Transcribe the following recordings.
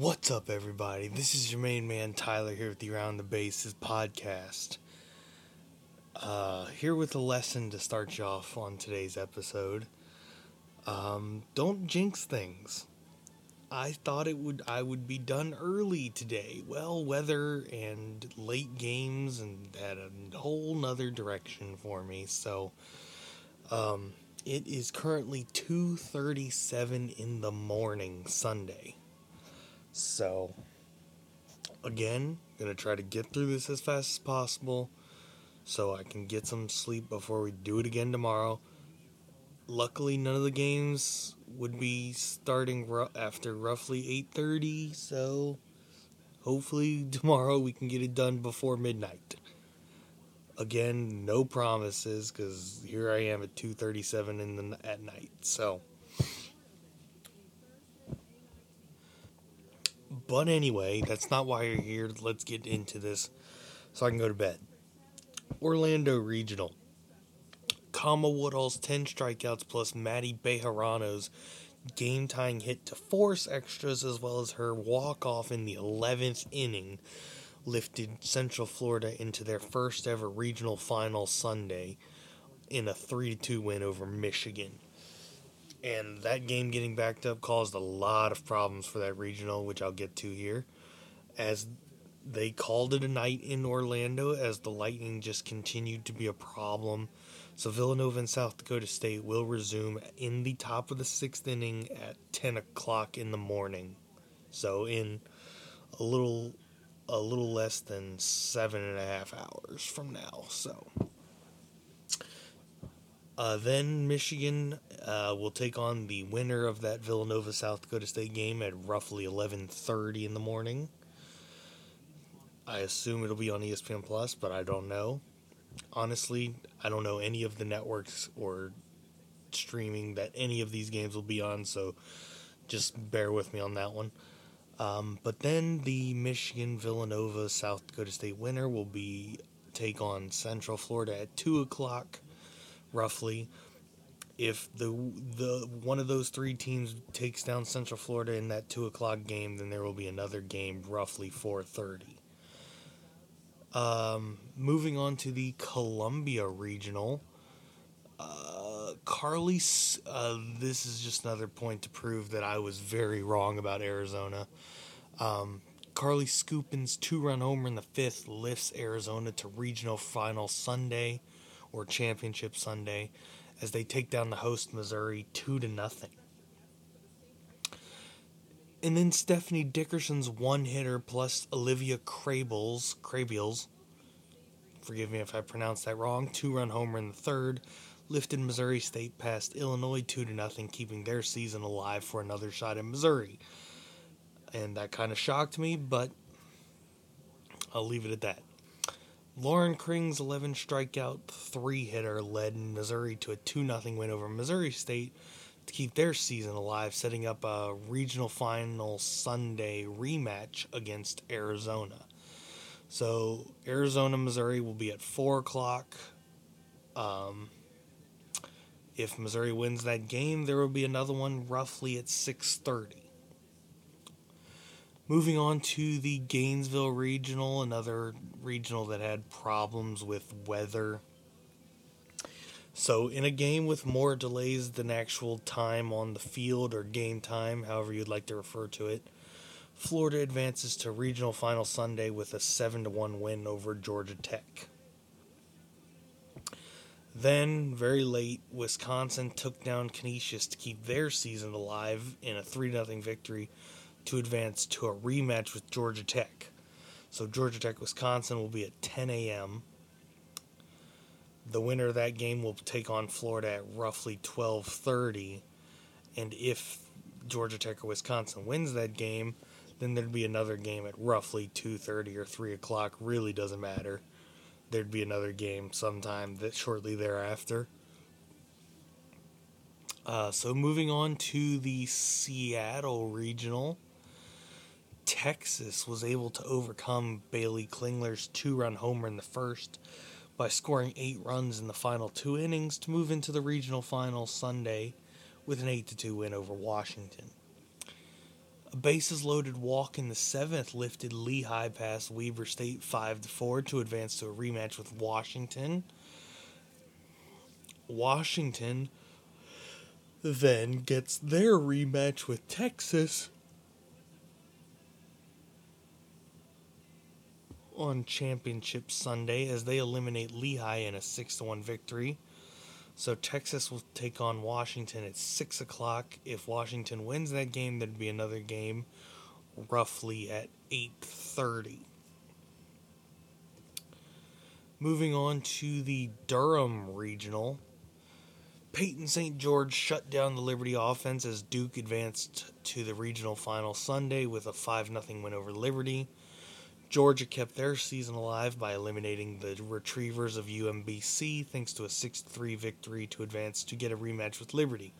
What's up, everybody? This is your main man Tyler here with the Around the Bases podcast. Uh, here with a lesson to start you off on today's episode. Um, don't jinx things. I thought it would I would be done early today. Well, weather and late games and had a whole nother direction for me. So, um, it is currently two thirty-seven in the morning Sunday. So, again, gonna try to get through this as fast as possible so I can get some sleep before we do it again tomorrow. Luckily, none of the games would be starting after roughly 8:30, so hopefully tomorrow we can get it done before midnight. Again, no promises cuz here I am at 2:37 in the at night. So, but anyway, that's not why you're here. Let's get into this so I can go to bed. Orlando Regional. Kama Woodall's 10 strikeouts plus Maddie Bejarano's game tying hit to force extras, as well as her walk off in the 11th inning, lifted Central Florida into their first ever regional final Sunday in a 3 2 win over Michigan. And that game getting backed up caused a lot of problems for that regional, which I'll get to here, as they called it a night in Orlando as the Lightning just continued to be a problem. So Villanova and South Dakota State will resume in the top of the sixth inning at 10 o'clock in the morning. So in a little a little less than seven and a half hours from now. So uh, then Michigan uh, will take on the winner of that Villanova South Dakota State game at roughly 11:30 in the morning. I assume it'll be on ESPN Plus, but I don't know. Honestly, I don't know any of the networks or streaming that any of these games will be on, so just bear with me on that one. Um, but then the Michigan Villanova South Dakota State winner will be take on Central Florida at two o'clock, roughly. If the the one of those three teams takes down Central Florida in that two o'clock game, then there will be another game roughly four thirty. Um, moving on to the Columbia Regional. Uh, Carlie, uh, this is just another point to prove that I was very wrong about Arizona. Um, Carlie Scupin's two run homer in the fifth lifts Arizona to regional final Sunday or championship Sunday as they take down the host Missouri 2 to nothing. And then Stephanie Dickerson's one hitter plus Olivia Crabels, Crabiels, forgive me if I pronounced that wrong, two run homer in the third, lifted Missouri State past Illinois 2 to nothing, keeping their season alive for another shot at Missouri. And that kind of shocked me, but I'll leave it at that. Laurin Krings' 11 strikeout, three hitter led Missouri to a 2 0 win over Missouri State to keep their season alive, setting up a regional final Sunday rematch against Arizona. So Arizona, Missouri will be at four o'clock. Um, if Missouri wins that game, there will be another one roughly at six thirty. Moving on to the Gainesville Regional, another regional that had problems with weather. So, in a game with more delays than actual time on the field or game time, however you'd like to refer to it, Florida advances to regional final Sunday with a 7 to 1 win over Georgia Tech. Then, very late, Wisconsin took down Canisius to keep their season alive in a 3 0 victory to advance to a rematch with Georgia Tech. So, Georgia Tech Wisconsin will be at 10 a.m. The winner of that game will take on Florida at roughly 12:30, and if Georgia Tech or Wisconsin wins that game, then there'd be another game at roughly 2:30 or 3 o'clock. Really doesn't matter. There'd be another game sometime that shortly thereafter. Uh, so moving on to the Seattle Regional, Texas was able to overcome Baylee Klingler's two-run homer in the first by scoring eight runs in the final two innings to move into the regional final Sunday with an 8 2 win over Washington. A bases loaded walk in the seventh lifted Lehigh past Weber State 5 to 4 to advance to a rematch with Washington. Washington then gets their rematch with Texas on Championship Sunday as they eliminate Lehigh in a 6 1 victory. So Texas will take on Washington at 6 o'clock. If Washington wins that game, there'd be another game roughly at 8.30. Moving on to the Durham Regional. Peyton St. George shut down the Liberty offense as Duke advanced to the regional final Sunday with a 5 0 win over Liberty. Georgia kept their season alive by eliminating the Retrievers of UMBC thanks to a 6 3 victory to advance to get a rematch with Liberty.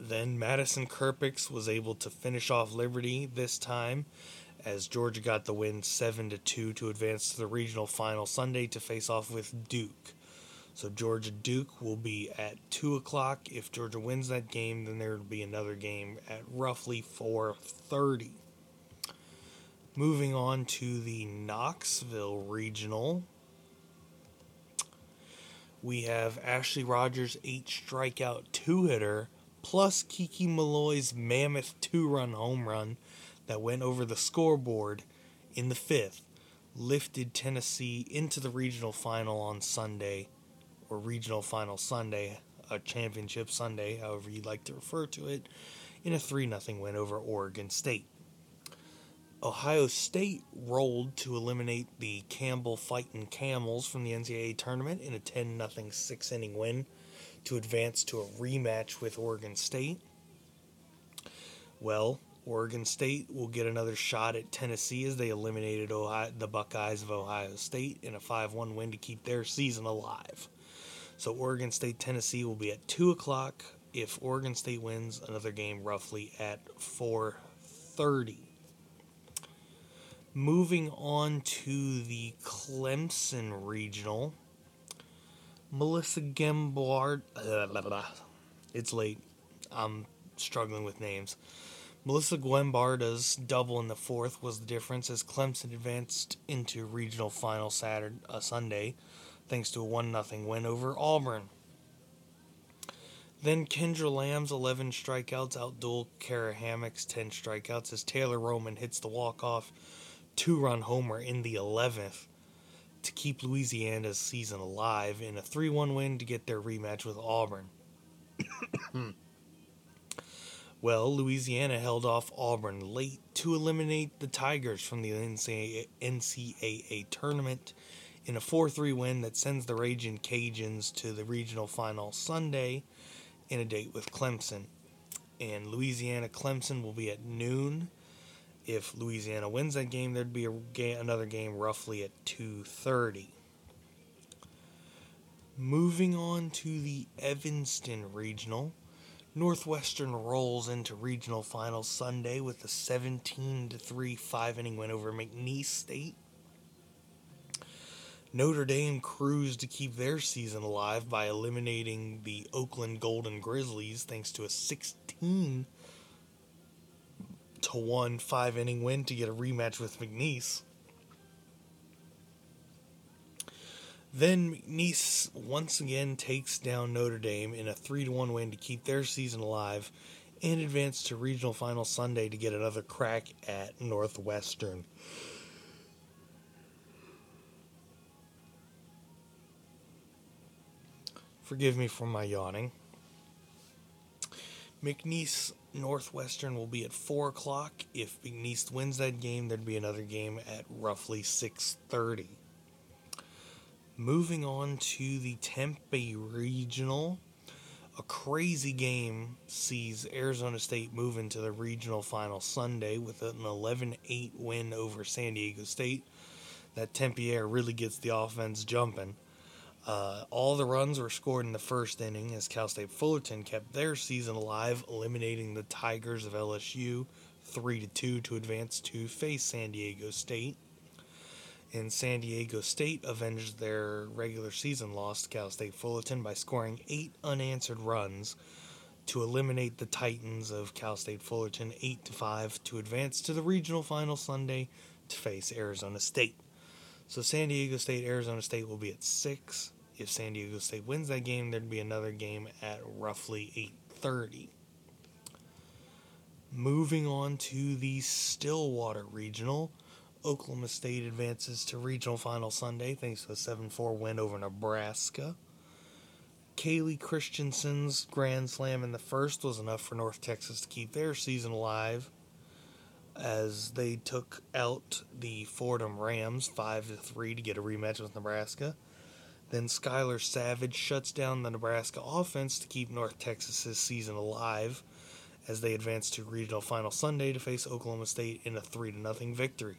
Then Madison Kerpics was able to finish off Liberty this time as Georgia got the win 7 to 2 to advance to the regional final Sunday to face off with Duke. So Georgia Duke will be at 2 o'clock. If Georgia wins that game, then there will be another game at roughly 4.30. Moving on to the Knoxville Regional. We have Ashley Rogers' 8 strikeout 2 hitter, plus Kiki Milloy's mammoth 2 run home run that went over the scoreboard in the fifth, lifted Tennessee into the regional final on Sunday or regional final Sunday, a championship Sunday, however you'd like to refer to it, in a 3 0 win over Oregon State. Ohio State rolled to eliminate the Campbell Fighting Camels from the NCAA tournament in a 10 0 six inning win to advance to a rematch with Oregon State. Well, Oregon State will get another shot at Tennessee as they eliminated Ohio, the Buckeyes of Ohio State in a 5 1 win to keep their season alive. So Oregon State Tennessee will be at two o'clock. If Oregon State wins, another game roughly at four thirty. Moving on to the Clemson Regional, Melissa Gembard. it's late. I'm struggling with names. Melissa Guembarda's double in the fourth was the difference as Clemson advanced into regional final Saturday, uh, Sunday thanks to a 1 0 win over Auburn. Then Kandra Lamb's 11 strikeouts outduel Kara Hammock's 10 strikeouts as Taylor Roman hits the walk-off two-run homer in the 11th to keep Louisiana's season alive in a 3-1 win to get their rematch with Auburn. well, Louisiana held off Auburn late to eliminate the Tigers from the NCAA tournament in a 4 3 win that sends the Raging Cajuns to the regional final Sunday in a date with Clemson. And Louisiana Clemson will be at noon. If Louisiana wins that game, there'd be game, another game roughly at 2:30. Moving on to the Evanston Regional, Northwestern rolls into regional final Sunday with a 17 3 5 inning win over McNeese State. Notre Dame cruised to keep their season alive by eliminating the Oakland Golden Grizzlies thanks to a 16 to 1 5 inning win to get a rematch with McNeese. Then McNeese once again takes down Notre Dame in a 3 to 1 win to keep their season alive and advance to regional final Sunday to get another crack at Northwestern. Forgive me for my yawning. McNeese Northwestern will be at four o'clock. If McNeese wins that game, there'd be another game at roughly six thirty. Moving on to the Tempe Regional, a crazy game sees Arizona State move into the regional final Sunday with an 11-8 win over San Diego State. That Tempe air really gets the offense jumping. Uh, all the runs were scored in the first inning as Cal State Fullerton kept their season alive, eliminating the Tigers of LSU 3 to 2 to advance to face San Diego State. And San Diego State avenged their regular season loss to Cal State Fullerton by scoring eight unanswered runs to eliminate the Titans of Cal State Fullerton 8 to 5 to advance to the regional final Sunday to face Arizona State. So San Diego State Arizona State will be at 6. If San Diego State wins that game, there'd be another game at roughly 8:30. Moving on to the Stillwater Regional, Oklahoma State advances to regional final Sunday thanks to a 7-4 win over Nebraska. Kaylee Christensen's grand slam in the first was enough for North Texas to keep their season alive as they took out the Fordham Rams 5 to 3 to get a rematch with Nebraska. Then Skylar Savage shuts down the Nebraska offense to keep North Texas's season alive as they advance to regional final Sunday to face Oklahoma State in a 3 0 victory.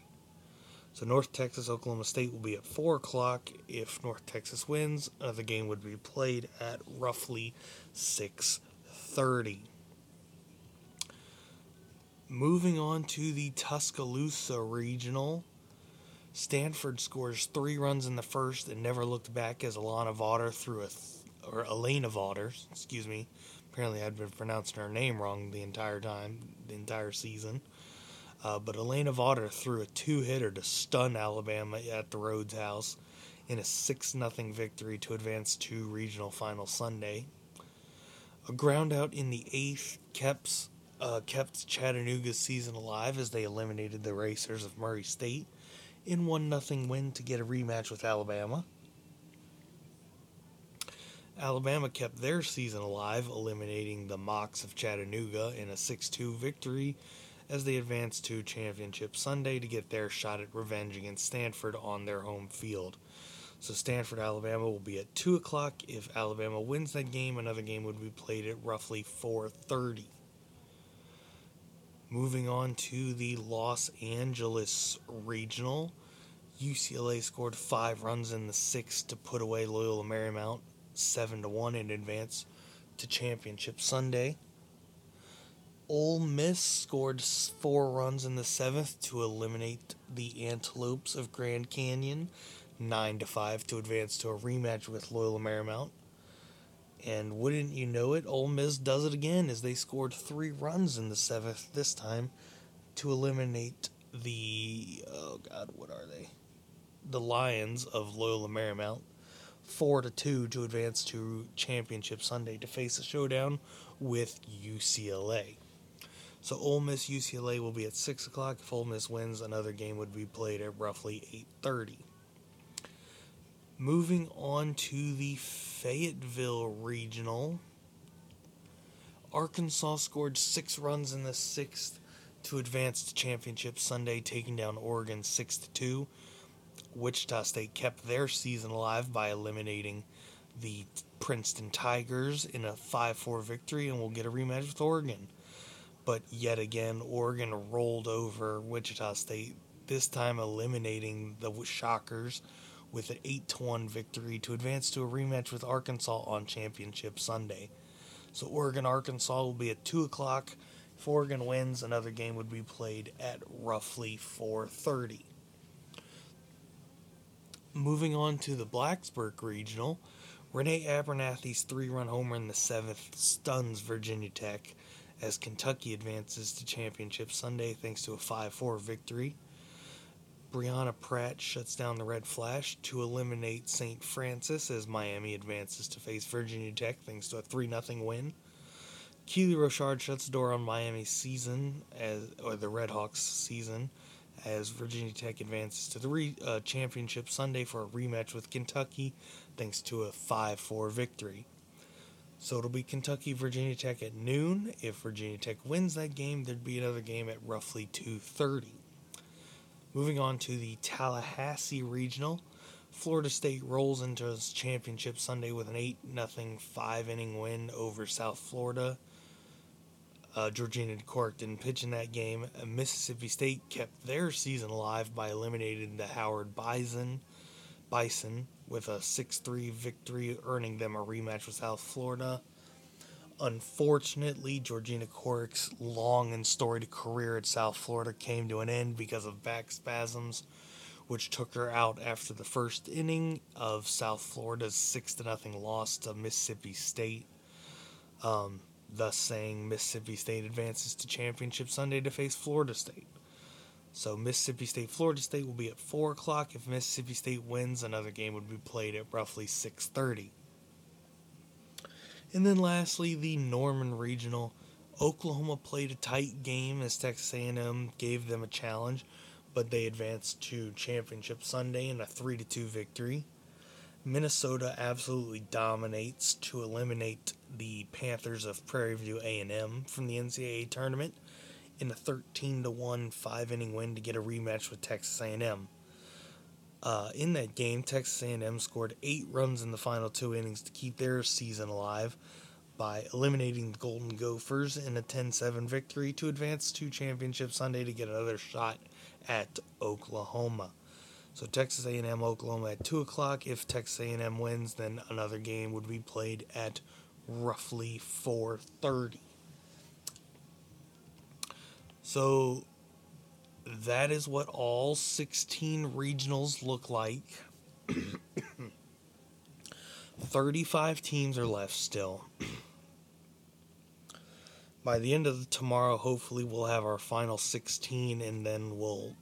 So North Texas Oklahoma State will be at 4 o'clock. If North Texas wins, uh, another game would be played at roughly 6:30. Moving on to the Tuscaloosa Regional, Stanford scores three runs in the first and never looked back as Alana Vawter threw a th- or Elena Vawter, excuse me. Apparently, I'd been pronouncing her name wrong the entire time, the entire season. Uh, but Elena Vawter threw a two-hitter to stun Alabama at the Rhoads House in a six 0 victory to advance to regional final Sunday. A ground out in the eighth kept uh, kept Chattanooga's season alive as they eliminated the Racers of Murray State in one nothing win to get a rematch with Alabama. Alabama kept their season alive, eliminating the Mocs of Chattanooga in a 6 2 victory as they advanced to Championship Sunday to get their shot at revenge against Stanford on their home field. So Stanford, Alabama will be at 2 o'clock. If Alabama wins that game, another game would be played at roughly 4.30. Moving on to the Los Angeles Regional, UCLA scored five runs in the sixth to put away Loyola Marymount, seven to one in advance to Championship Sunday. Ole Miss scored four runs in the seventh to eliminate the Antelopes of Grand Canyon, nine to five to advance to a rematch with Loyola Marymount. And wouldn't you know it, Ole Miss does it again as they scored three runs in the seventh this time to eliminate the oh god, what are they? The Lions of Loyola Marymount, four to two to advance to Championship Sunday to face a showdown with UCLA. So Ole Miss UCLA will be at six o'clock. If Ole Miss wins, another game would be played at roughly eight thirty. Moving on to the Fayetteville Regional. Arkansas scored six runs in the sixth to advance to championship Sunday, taking down Oregon six to two. Wichita State kept their season alive by eliminating the Princeton Tigers in a 5 4 victory and will get a rematch with Oregon. But yet again, Oregon rolled over Wichita State, this time eliminating the Shockers with an 8 1 victory to advance to a rematch with Arkansas on Championship Sunday. So Oregon Arkansas will be at 2 o'clock. If Oregon wins, another game would be played at roughly 4:30. Moving on to the Blacksburg Regional, Renee Abernathy's three-run homer in the seventh stuns Virginia Tech as Kentucky advances to championship Sunday thanks to a 5-4 victory. Brianna Pratt shuts down the Red Flash to eliminate St. Francis as Miami advances to face Virginia Tech thanks to a 3 0 win. Keely Rochard shuts the door on Miami's season, as or the Red Hawks season, as Virginia Tech advances to the re, uh, championship Sunday for a rematch with Kentucky thanks to a 5 4 victory. So it'll be Kentucky Virginia Tech at noon. If Virginia Tech wins that game, there'd be another game at roughly 2:30. Moving on to the Tallahassee Regional, Florida State rolls into its championship Sunday with an 8 0 5 inning win over South Florida. Uh, Georgina Corrick didn't pitch in that game. Uh, Mississippi State kept their season alive by eliminating the Howard Bison, Bison with a 6 3 victory, earning them a rematch with South Florida. Unfortunately, Georgina Corrick's long and storied career at South Florida came to an end because of back spasms, which took her out after the first inning of South Florida's 6 0 loss to Mississippi State. Um, thus saying Mississippi State advances to Championship Sunday to face Florida State. So Mississippi State, Florida State will be at four o'clock. If Mississippi State wins, another game would be played at roughly six thirty. And then lastly, the Norman Regional. Oklahoma played a tight game as Texas A&M gave them a challenge, but they advanced to Championship Sunday in a 3 to 2 victory. Minnesota absolutely dominates to eliminate the Panthers of Prairie View A&M from the NCAA tournament in a 13 to 1 five-inning win to get a rematch with Texas A&M. Uh, in that game, Texas A&M scored eight runs in the final two innings to keep their season alive by eliminating the Golden Gophers in a 10-7 victory to advance to Championship Sunday to get another shot at Oklahoma. So Texas A&M Oklahoma at two o'clock. If Texas A&M wins, then another game would be played at roughly 4:30. So that is what all 16 regionals look like. 35 teams are left still. By the end of tomorrow, hopefully, we'll have our final 16 and then we'll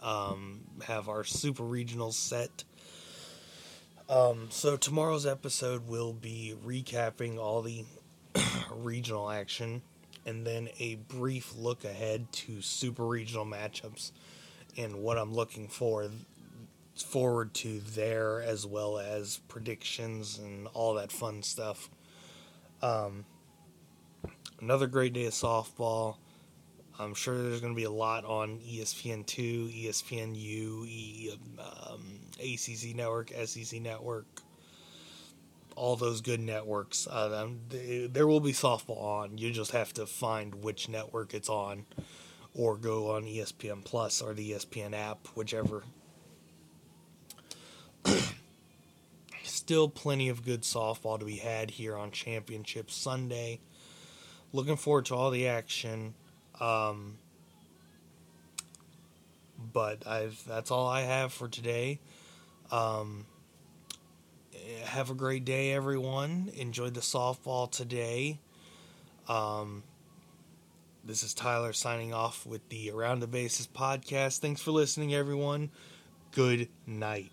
um, have our super regionals set. Um, so, tomorrow's episode will be recapping all the regional action and then a brief look ahead to super regional matchups and what I'm looking for forward to there as well as predictions and all that fun stuff. Um, another great day of softball. I'm sure there's going to be a lot on ESPN2, ESPNU, e, um, ACC Network, SEC Network, all those good networks. Uh, there will be softball on. You just have to find which network it's on, or go on ESPN Plus or the ESPN app, whichever. Still plenty of good softball to be had here on Championship Sunday. Looking forward to all the action. Um, but I've that's all I have for today. Um, have a great day, everyone. Enjoy the softball today. Um, this is Tyler signing off with the Around the Bases podcast. Thanks for listening, everyone. Good night.